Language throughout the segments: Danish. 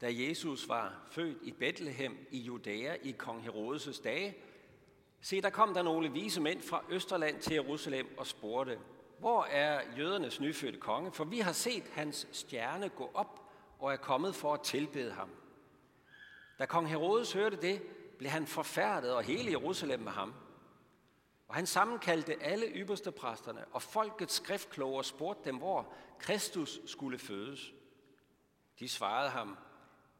da Jesus var født i Bethlehem i Judæa i kong Herodes' dage, se, der kom der nogle vise mænd fra Østerland til Jerusalem og spurgte, hvor er jødernes nyfødte konge? For vi har set hans stjerne gå op og er kommet for at tilbede ham. Da kong Herodes hørte det, blev han forfærdet og hele Jerusalem med ham. Og han sammenkaldte alle ypperste præsterne og folkets skriftkloge og spurgte dem, hvor Kristus skulle fødes. De svarede ham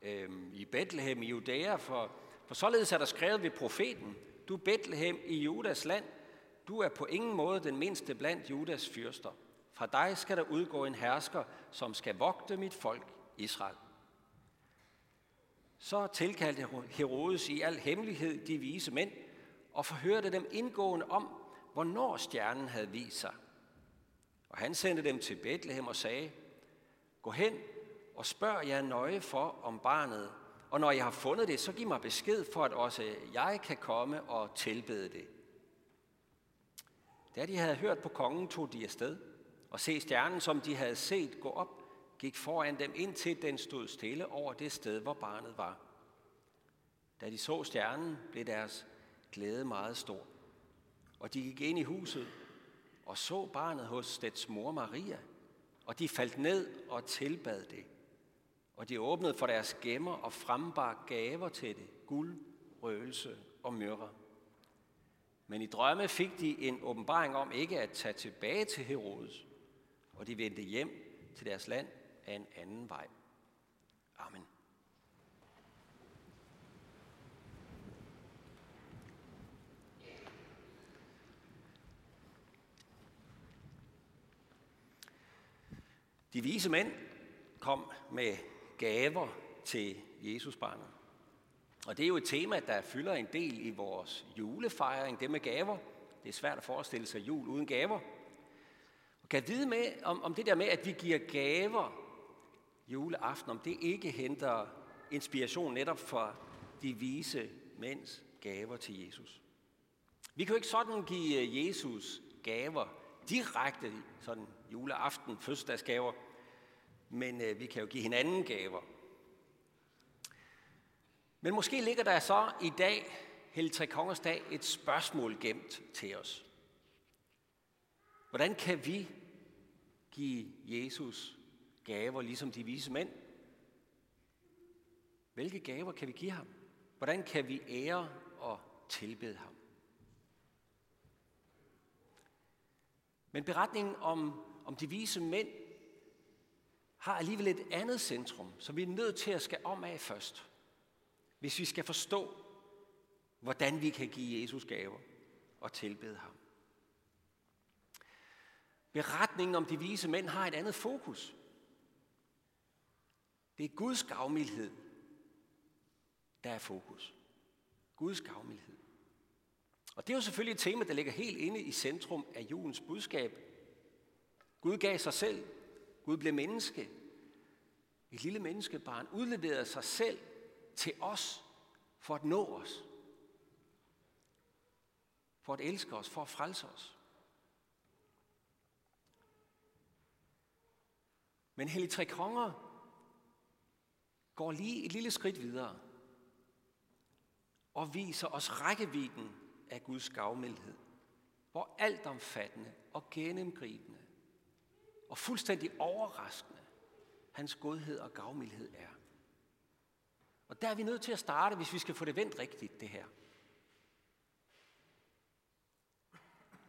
øh, i Bethlehem i Judæa, for, for således er der skrevet ved profeten, du Bethlehem i Judas land, du er på ingen måde den mindste blandt Judas fyrster. Fra dig skal der udgå en hersker, som skal vogte mit folk Israel. Så tilkaldte Herodes i al hemmelighed de vise mænd og forhørte dem indgående om, hvornår stjernen havde vist sig. Og han sendte dem til Bethlehem og sagde, Gå hen og spørg jer nøje for om barnet, og når jeg har fundet det, så giv mig besked for, at også jeg kan komme og tilbede det. Da de havde hørt på kongen, tog de afsted, og se stjernen, som de havde set gå op, gik foran dem, indtil den stod stille over det sted, hvor barnet var. Da de så stjernen, blev deres glæde meget stor. Og de gik ind i huset og så barnet hos dets mor Maria, og de faldt ned og tilbad det. Og de åbnede for deres gemmer og frembar gaver til det, guld, røgelse og myrre. Men i drømme fik de en åbenbaring om ikke at tage tilbage til Herodes, og de vendte hjem til deres land af en anden vej. Amen. De vise mænd kom med gaver til Jesusbarnet. Og det er jo et tema, der fylder en del i vores julefejring, det med gaver. Det er svært at forestille sig jul uden gaver. Og kan vide med, om, om det der med, at vi giver gaver juleaften, om det ikke henter inspiration netop fra de vise mænds gaver til Jesus. Vi kan jo ikke sådan give Jesus gaver direkte sådan juleaften, fødselsdagsgaver, men øh, vi kan jo give hinanden gaver. Men måske ligger der så i dag, Hellig Tre Kongers dag, et spørgsmål gemt til os. Hvordan kan vi give Jesus gaver, ligesom de vise mænd? Hvilke gaver kan vi give ham? Hvordan kan vi ære og tilbede ham? Men beretningen om, om de vise mænd har alligevel et andet centrum, som vi er nødt til at skal om af først. Hvis vi skal forstå, hvordan vi kan give Jesus gaver og tilbede ham. Beretningen om de vise mænd har et andet fokus. Det er Guds gavmildhed, der er fokus. Guds gavmildhed. Og det er jo selvfølgelig et tema, der ligger helt inde i centrum af julens budskab. Gud gav sig selv. Gud blev menneske. Et lille menneskebarn udleverede sig selv til os for at nå os. For at elske os, for at frelse os. Men Hellig Tre Konger går lige et lille skridt videre og viser os rækkevidden af Guds gavmildhed. Hvor altomfattende og gennemgribende og fuldstændig overraskende hans godhed og gavmildhed er. Og der er vi nødt til at starte, hvis vi skal få det vendt rigtigt, det her.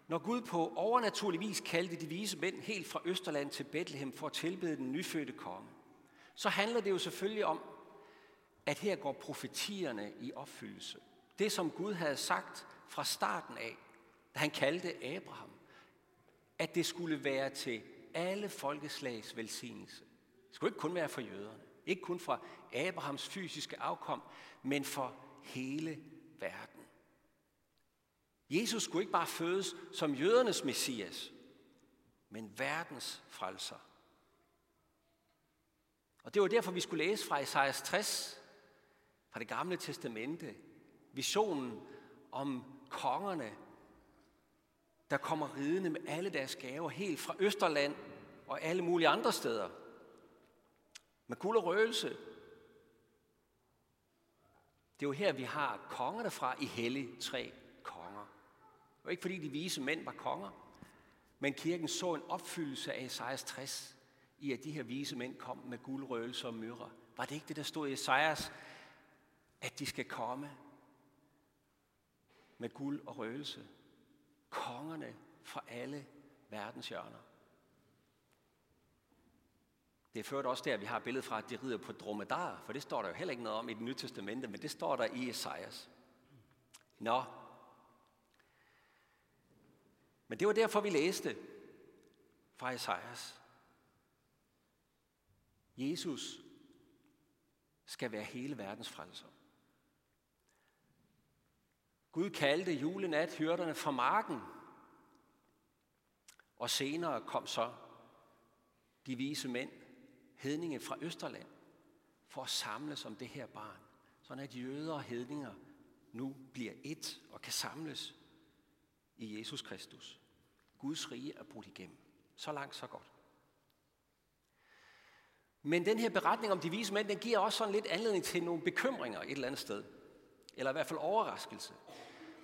Når Gud på overnaturlig vis kaldte de vise mænd helt fra Østerland til Bethlehem for at tilbede den nyfødte konge, så handler det jo selvfølgelig om, at her går profetierne i opfyldelse. Det, som Gud havde sagt fra starten af, da han kaldte Abraham, at det skulle være til alle folkeslags velsignelse. Det skulle ikke kun være for jøderne, ikke kun fra Abrahams fysiske afkom, men for hele verden. Jesus skulle ikke bare fødes som jødernes messias, men verdens frelser. Og det var derfor, vi skulle læse fra Esajas 60, fra det gamle testamente, visionen om kongerne, der kommer ridende med alle deres gaver helt fra Østerland og alle mulige andre steder. Med guld og røgelse, Det er jo her, vi har kongerne fra i hellig tre konger. Det var ikke fordi de vise mænd var konger, men kirken så en opfyldelse af Esajas 60 i, at de her vise mænd kom med guldrøgelse og myrre. Var det ikke det, der stod i Esajas, at de skal komme med guld og røgelse? Kongerne fra alle verdens hjørner. Det er ført også der, at vi har billedet fra, at de rider på dromedar, for det står der jo heller ikke noget om i det nye testamente, men det står der i Esajas. Nå. Men det var derfor, vi læste fra Esajas. Jesus skal være hele verdens frelser. Gud kaldte julenat hyrderne fra marken, og senere kom så de vise mænd hedninge fra Østerland for at samles om det her barn, sådan at jøder og hedninger nu bliver et og kan samles i Jesus Kristus. Guds rige er brudt igennem. Så langt, så godt. Men den her beretning om de vise mænd, den giver også sådan lidt anledning til nogle bekymringer et eller andet sted. Eller i hvert fald overraskelse.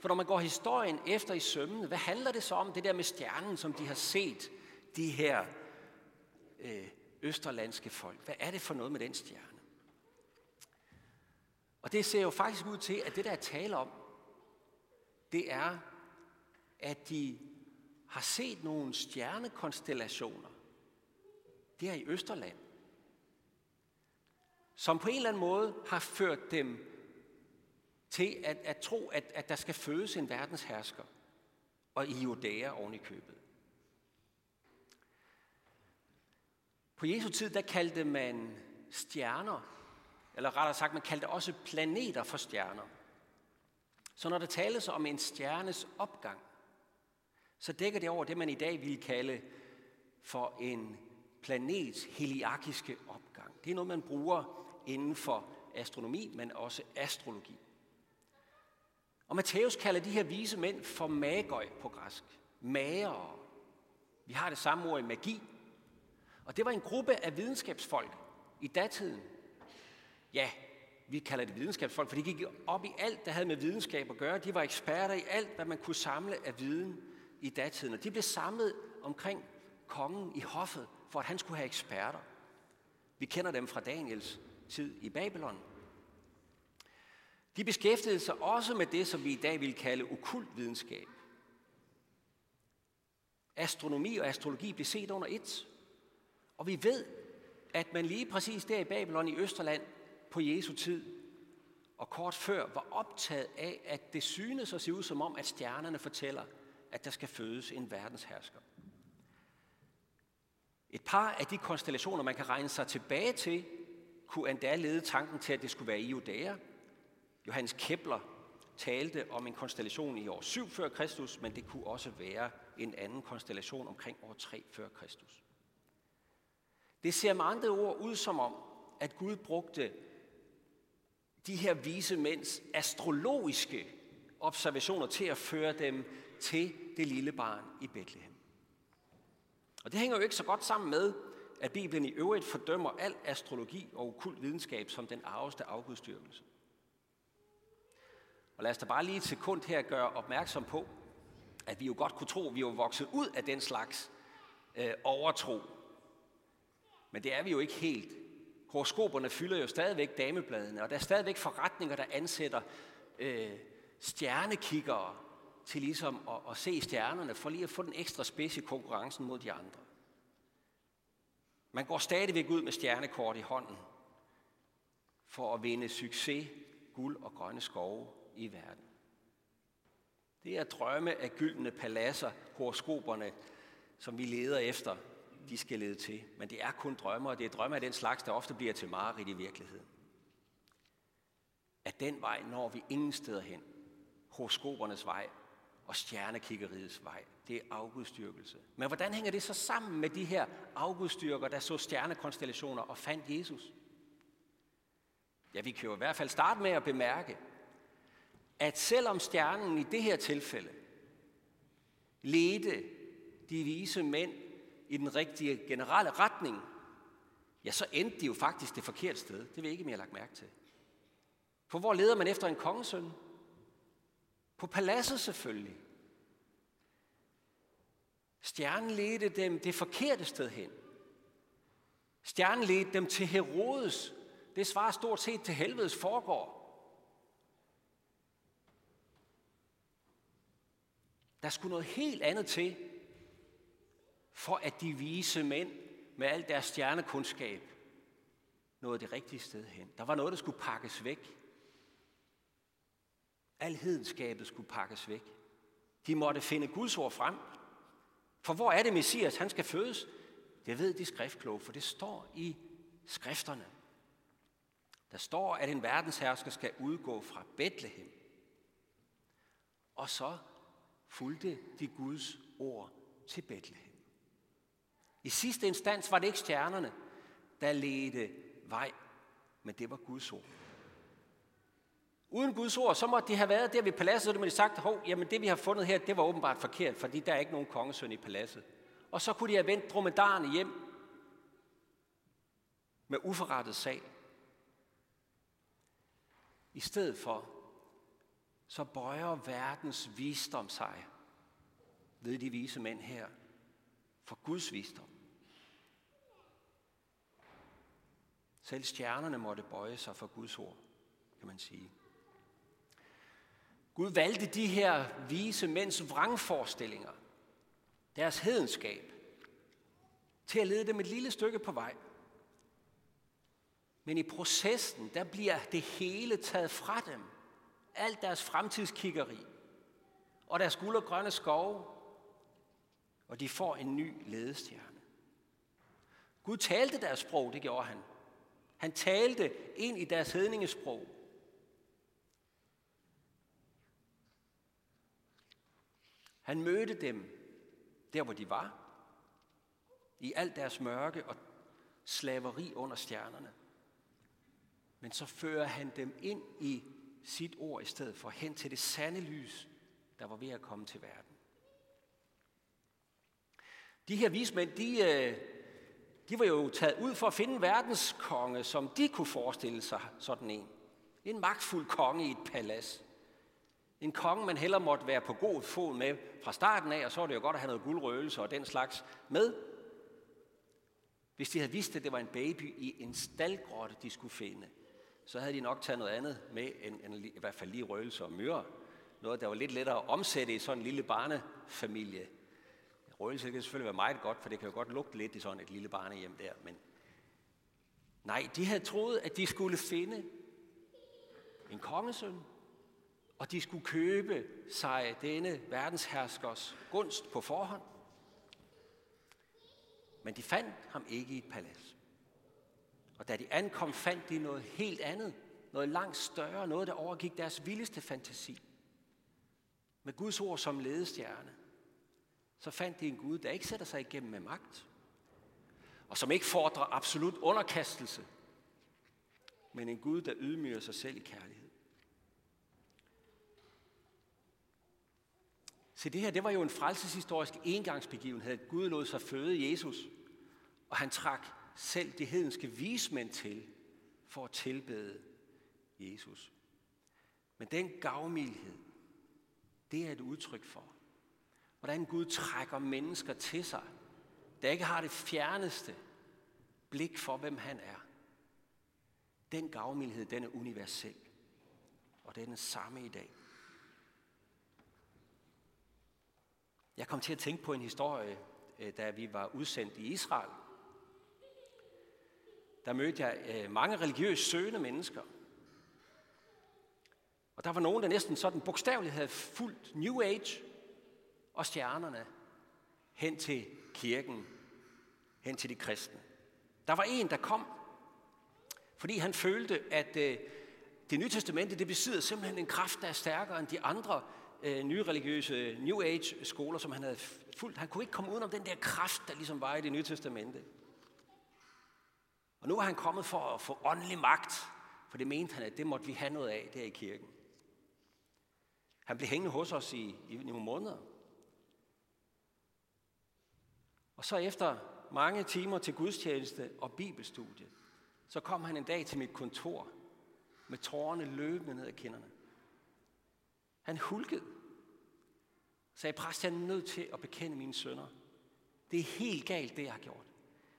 For når man går historien efter i sømmen, hvad handler det så om, det der med stjernen, som de har set, de her øh, østerlandske folk. Hvad er det for noget med den stjerne? Og det ser jo faktisk ud til, at det der er tale om, det er, at de har set nogle stjernekonstellationer. Det er i Østerland. Som på en eller anden måde har ført dem til at, at tro, at, at der skal fødes en verdenshersker. Og i Judæa oven i købet. På Jesu tid, der kaldte man stjerner, eller rettere sagt, man kaldte også planeter for stjerner. Så når der tales om en stjernes opgang, så dækker det over det, man i dag ville kalde for en planets heliarkiske opgang. Det er noget, man bruger inden for astronomi, men også astrologi. Og Matthæus kalder de her vise mænd for magøj på græsk. Mager. Vi har det samme ord i magi, og det var en gruppe af videnskabsfolk i datiden. Ja, vi kalder det videnskabsfolk, for de gik op i alt, der havde med videnskab at gøre. De var eksperter i alt, hvad man kunne samle af viden i datiden. Og de blev samlet omkring kongen i hoffet, for at han skulle have eksperter. Vi kender dem fra Daniels tid i Babylon. De beskæftigede sig også med det, som vi i dag vil kalde okult videnskab. Astronomi og astrologi blev set under et. Og vi ved, at man lige præcis der i Babylon i Østerland på Jesu tid og kort før var optaget af, at det synes at se ud som om, at stjernerne fortæller, at der skal fødes en verdenshersker. Et par af de konstellationer, man kan regne sig tilbage til, kunne endda lede tanken til, at det skulle være i Judæa. Johannes Kepler talte om en konstellation i år 7 før Kristus, men det kunne også være en anden konstellation omkring år 3 før Kristus. Det ser med andre ord ud som om, at Gud brugte de her vise mænds astrologiske observationer til at føre dem til det lille barn i Bethlehem. Og det hænger jo ikke så godt sammen med, at Bibelen i øvrigt fordømmer al astrologi og okult videnskab som den arveste afgudstyrkelse. Og lad os da bare lige et sekund her gøre opmærksom på, at vi jo godt kunne tro, at vi var vokset ud af den slags øh, overtro men det er vi jo ikke helt. Horoskoperne fylder jo stadigvæk damebladene, og der er stadigvæk forretninger, der ansætter øh, stjernekikkere til ligesom at, at se stjernerne, for lige at få den ekstra spids i konkurrencen mod de andre. Man går stadigvæk ud med stjernekort i hånden for at vinde succes, guld og grønne skove i verden. Det er drømme af gyldne paladser, horoskoperne, som vi leder efter de skal lede til. Men det er kun drømme, og det er drømme af den slags, der ofte bliver til mareridt i virkeligheden. At den vej når vi ingen steder hen. Horoskopernes vej og stjernekiggeriets vej. Det er afgudstyrkelse. Men hvordan hænger det så sammen med de her afgudstyrker, der så stjernekonstellationer og fandt Jesus? Ja, vi kan jo i hvert fald starte med at bemærke, at selvom stjernen i det her tilfælde ledte de vise mænd i den rigtige generelle retning, ja, så endte de jo faktisk det forkerte sted. Det vil jeg ikke mere lagt mærke til. For hvor leder man efter en kongesøn? På paladset selvfølgelig. Stjernen ledte dem det forkerte sted hen. Stjernen ledte dem til Herodes. Det svarer stort set til helvedes forgår. Der skulle noget helt andet til, for at de vise mænd med al deres stjernekundskab nåede det rigtige sted hen. Der var noget, der skulle pakkes væk. Al hedenskabet skulle pakkes væk. De måtte finde Guds ord frem. For hvor er det Messias, han skal fødes? Det ved de skriftkloge, for det står i skrifterne. Der står, at en verdenshersker skal udgå fra Bethlehem. Og så fulgte de Guds ord til Bethlehem. I sidste instans var det ikke stjernerne, der ledte vej, men det var Guds ord. Uden Guds ord, så måtte de have været der ved paladset, og de sagt, hov, jamen det vi har fundet her, det var åbenbart forkert, fordi der er ikke nogen kongesøn i paladset. Og så kunne de have vendt dromedarerne hjem med uforrettet sag. I stedet for, så bøjer verdens visdom sig ved de vise mænd her for Guds visdom. Selv stjernerne måtte bøje sig for Guds ord, kan man sige. Gud valgte de her vise mænds vrangforestillinger, deres hedenskab, til at lede dem et lille stykke på vej. Men i processen, der bliver det hele taget fra dem. Alt deres fremtidskiggeri og deres guld og grønne skove. Og de får en ny ledestjerne. Gud talte deres sprog, det gjorde han. Han talte ind i deres hedningesprog. Han mødte dem der, hvor de var, i alt deres mørke og slaveri under stjernerne. Men så fører han dem ind i sit ord i stedet for hen til det sande lys, der var ved at komme til verden. De her vismænd, de, øh, de var jo taget ud for at finde verdens konge, som de kunne forestille sig sådan en. En magtfuld konge i et palads. En konge, man heller måtte være på god fod med fra starten af, og så var det jo godt at have noget guldrøgelse og den slags med. Hvis de havde vidst, at det var en baby i en staldgrotte, de skulle finde, så havde de nok taget noget andet med, end, end i hvert fald lige røgelse og myrer. Noget, der var lidt lettere at omsætte i sådan en lille barnefamilie. Røgelse kan selvfølgelig være meget godt, for det kan jo godt lugte lidt i sådan et lille barnehjem der, men nej, de havde troet, at de skulle finde en kongesøn, og de skulle købe sig denne verdensherskers gunst på forhånd. Men de fandt ham ikke i et palads. Og da de ankom, fandt de noget helt andet, noget langt større, noget der overgik deres vildeste fantasi. Med Guds ord som ledestjerne, så fandt de en Gud, der ikke sætter sig igennem med magt, og som ikke fordrer absolut underkastelse, men en Gud, der ydmyger sig selv i kærlighed. Se, det her, det var jo en frelseshistorisk engangsbegivenhed. Gud lod sig føde Jesus, og han trak selv de hedenske vismænd til for at tilbede Jesus. Men den gavmildhed, det er et udtryk for, hvordan Gud trækker mennesker til sig, der ikke har det fjerneste blik for, hvem han er. Den gavmildhed, den er universel, og det er den samme i dag. Jeg kom til at tænke på en historie, øh, da vi var udsendt i Israel. Der mødte jeg øh, mange religiøst søgende mennesker. Og der var nogen, der næsten sådan bogstaveligt havde fulgt New Age og stjernerne hen til kirken, hen til de kristne. Der var en, der kom, fordi han følte, at øh, det nye testamente, det besidder simpelthen en kraft, der er stærkere end de andre øh, nye religiøse øh, New Age skoler, som han havde fulgt. Han kunne ikke komme udenom den der kraft, der ligesom var i det nye testamente. Og nu var han kommet for at få åndelig magt, for det mente han, at det måtte vi have noget af der i kirken. Han blev hængende hos os i, i nogle måneder. Og så efter mange timer til gudstjeneste og bibelstudie, så kom han en dag til mit kontor med tårerne løbende ned ad kinderne. Han hulkede. Sagde, præst, jeg er nødt til at bekende mine sønner. Det er helt galt, det jeg har gjort.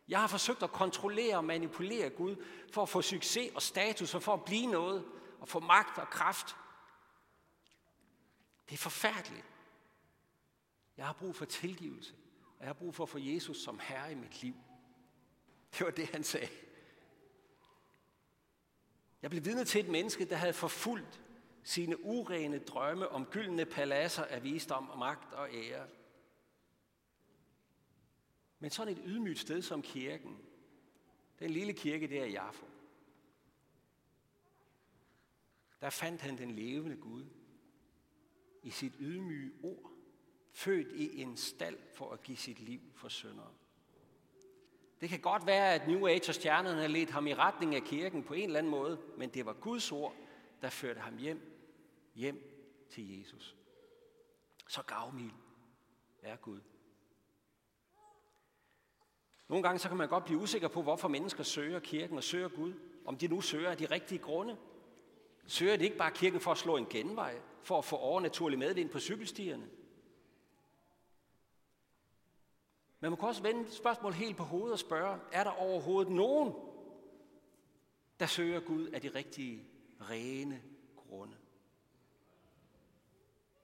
Jeg har forsøgt at kontrollere og manipulere Gud for at få succes og status og for at blive noget og få magt og kraft. Det er forfærdeligt. Jeg har brug for tilgivelse. Jeg har brug for at få Jesus som herre i mit liv. Det var det, han sagde. Jeg blev vidne til et menneske, der havde forfulgt sine urene drømme om gyldne paladser af visdom og magt og ære. Men sådan et ydmygt sted som kirken, den lille kirke der i Jaffo, der fandt han den levende Gud i sit ydmyge ord, født i en stald for at give sit liv for syndere. Det kan godt være, at New Age og stjernerne har ledt ham i retning af kirken på en eller anden måde, men det var Guds ord, der førte ham hjem, hjem til Jesus. Så gavmild er Gud. Nogle gange så kan man godt blive usikker på, hvorfor mennesker søger kirken og søger Gud. Om de nu søger af de rigtige grunde. Søger de ikke bare kirken for at slå en genvej, for at få overnaturlig medvind på cykelstierne? Men man kan også vende spørgsmålet helt på hovedet og spørge, er der overhovedet nogen, der søger Gud af de rigtige, rene grunde?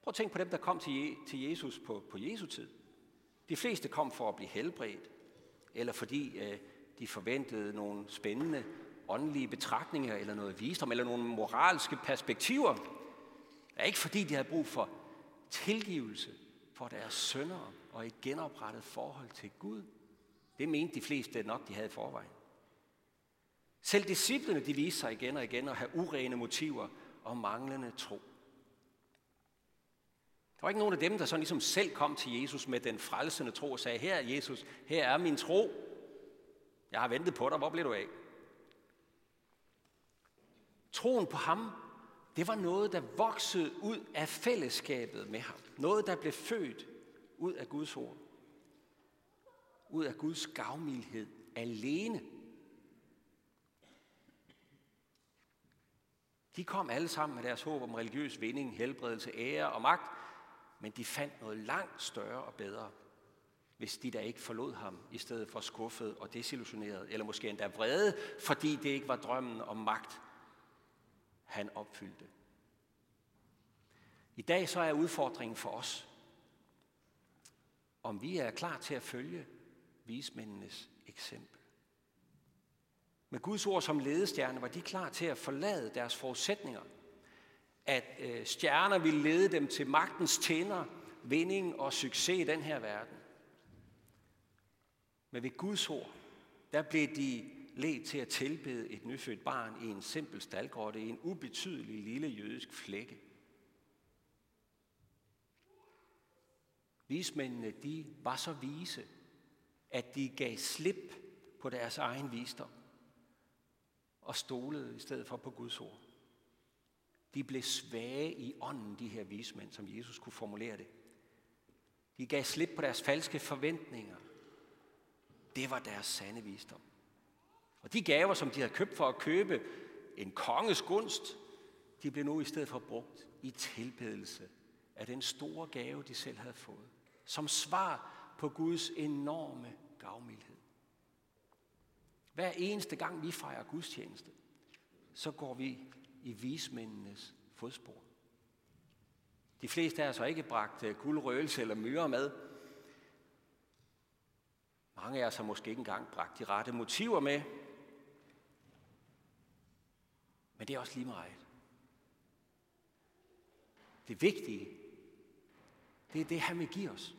Prøv at tænke på dem, der kom til Jesus på, på Jesu tid. De fleste kom for at blive helbredt, eller fordi øh, de forventede nogle spændende åndelige betragtninger, eller noget visdom, eller nogle moralske perspektiver. Det er ikke fordi, de havde brug for tilgivelse for deres sønder og et genoprettet forhold til Gud. Det mente de fleste nok, de havde i forvejen. Selv disciplene, de viste sig igen og igen at have urene motiver og manglende tro. Der var ikke nogen af dem, der sådan ligesom selv kom til Jesus med den frelsende tro og sagde, her Jesus, her er min tro. Jeg har ventet på dig, hvor blev du af? Troen på ham, det var noget, der voksede ud af fællesskabet med ham. Noget, der blev født ud af Guds ord. Ud af Guds gavmildhed alene. De kom alle sammen med deres håb om religiøs vinding, helbredelse, ære og magt, men de fandt noget langt større og bedre, hvis de der ikke forlod ham, i stedet for skuffet og desillusioneret, eller måske endda vrede, fordi det ikke var drømmen om magt, han opfyldte. I dag så er udfordringen for os, om vi er klar til at følge vismændenes eksempel. Med Guds ord som ledestjerne var de klar til at forlade deres forudsætninger – at øh, stjerner ville lede dem til magtens tænder, vinding og succes i den her verden. Men ved Guds ord, der blev de ledt til at tilbede et nyfødt barn i en simpel staldgrotte i en ubetydelig lille jødisk flække. Vismændene, de var så vise, at de gav slip på deres egen visdom og stolede i stedet for på Guds ord. De blev svage i ånden, de her vismænd, som Jesus kunne formulere det. De gav slip på deres falske forventninger. Det var deres sande visdom. Og de gaver, som de havde købt for at købe en konges gunst, de blev nu i stedet for brugt i tilbedelse af den store gave, de selv havde fået. Som svar på Guds enorme gavmildhed. Hver eneste gang vi fejrer gudstjeneste, så går vi i vismændenes fodspor. De fleste af os har ikke bragt øh, guldrøgelse eller myre med. Mange af os har måske ikke engang bragt de rette motiver med. Men det er også lige meget. Det vigtige, det er det, han vil give os.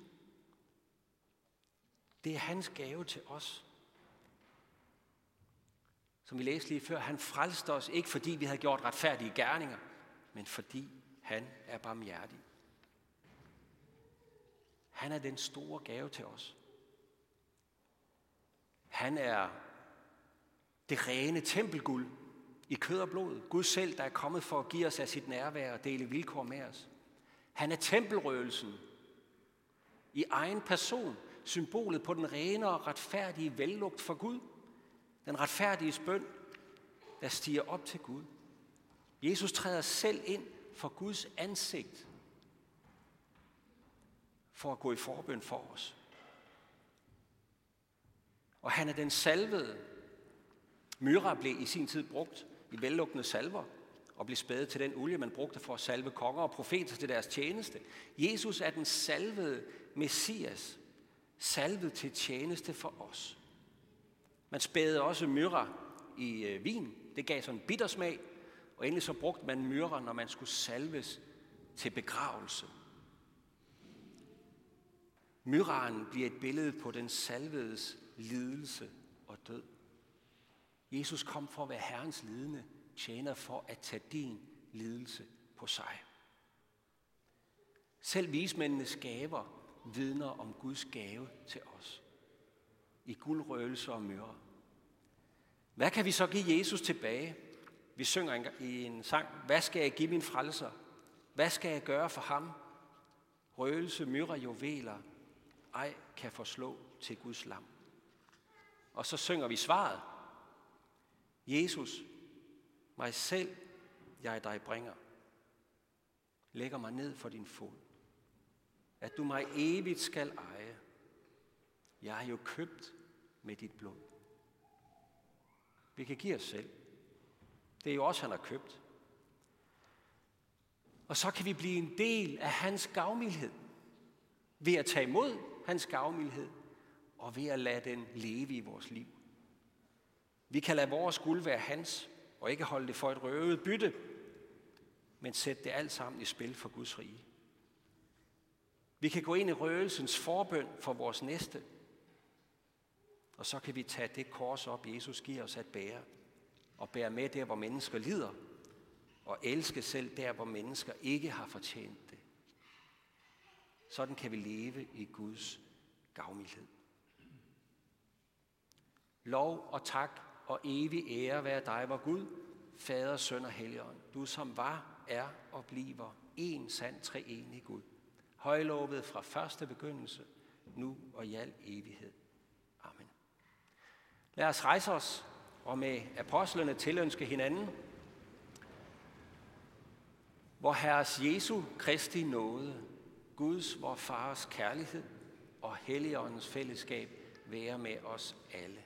Det er hans gave til os som vi læste lige før, han frelste os ikke fordi vi havde gjort retfærdige gerninger, men fordi han er barmhjertig. Han er den store gave til os. Han er det rene tempelguld i kød og blod. Gud selv, der er kommet for at give os af sit nærvær og dele vilkår med os. Han er tempelrøgelsen i egen person, symbolet på den rene og retfærdige vellugt for Gud – den retfærdige bøn, der stiger op til Gud. Jesus træder selv ind for Guds ansigt for at gå i forbøn for os. Og han er den salvede. Myra blev i sin tid brugt i vellukkende salver og blev spædet til den olie, man brugte for at salve konger og profeter til deres tjeneste. Jesus er den salvede Messias, salvet til tjeneste for os. Man spædede også myrra i øh, vin. Det gav sådan en bittersmag. Og endelig så brugte man myrra, når man skulle salves til begravelse. Myrraen bliver et billede på den salvedes lidelse og død. Jesus kom for at være Herrens lidende tjener for at tage din lidelse på sig. Selv vismændenes gaver vidner om Guds gave til os. I guldrøgelse og myrre. Hvad kan vi så give Jesus tilbage? Vi synger i en sang, hvad skal jeg give min frelser? Hvad skal jeg gøre for ham? Røgelse, myrre, juveler, ej kan forslå til Guds lam. Og så synger vi svaret. Jesus, mig selv, jeg dig bringer. Lægger mig ned for din fod. At du mig evigt skal eje. Jeg har jo købt med dit blod. Vi kan give os selv. Det er jo også, han har købt. Og så kan vi blive en del af hans gavmildhed. Ved at tage imod hans gavmildhed, og ved at lade den leve i vores liv. Vi kan lade vores guld være hans, og ikke holde det for et røvet bytte, men sætte det alt sammen i spil for Guds rige. Vi kan gå ind i røgelsens forbøn for vores næste, og så kan vi tage det kors op, Jesus giver os at bære, og bære med der, hvor mennesker lider, og elske selv der, hvor mennesker ikke har fortjent det. Sådan kan vi leve i Guds gavmildhed. Lov og tak og evig ære være dig, vor Gud, Fader, Søn og Helligånd, du som var, er og bliver en sand treenig Gud, højlovet fra første begyndelse, nu og i al evighed. Lad os rejse os og med apostlene tilønske hinanden, hvor Herres Jesu Kristi nåde, Guds, vor Fars kærlighed og Helligåndens fællesskab være med os alle.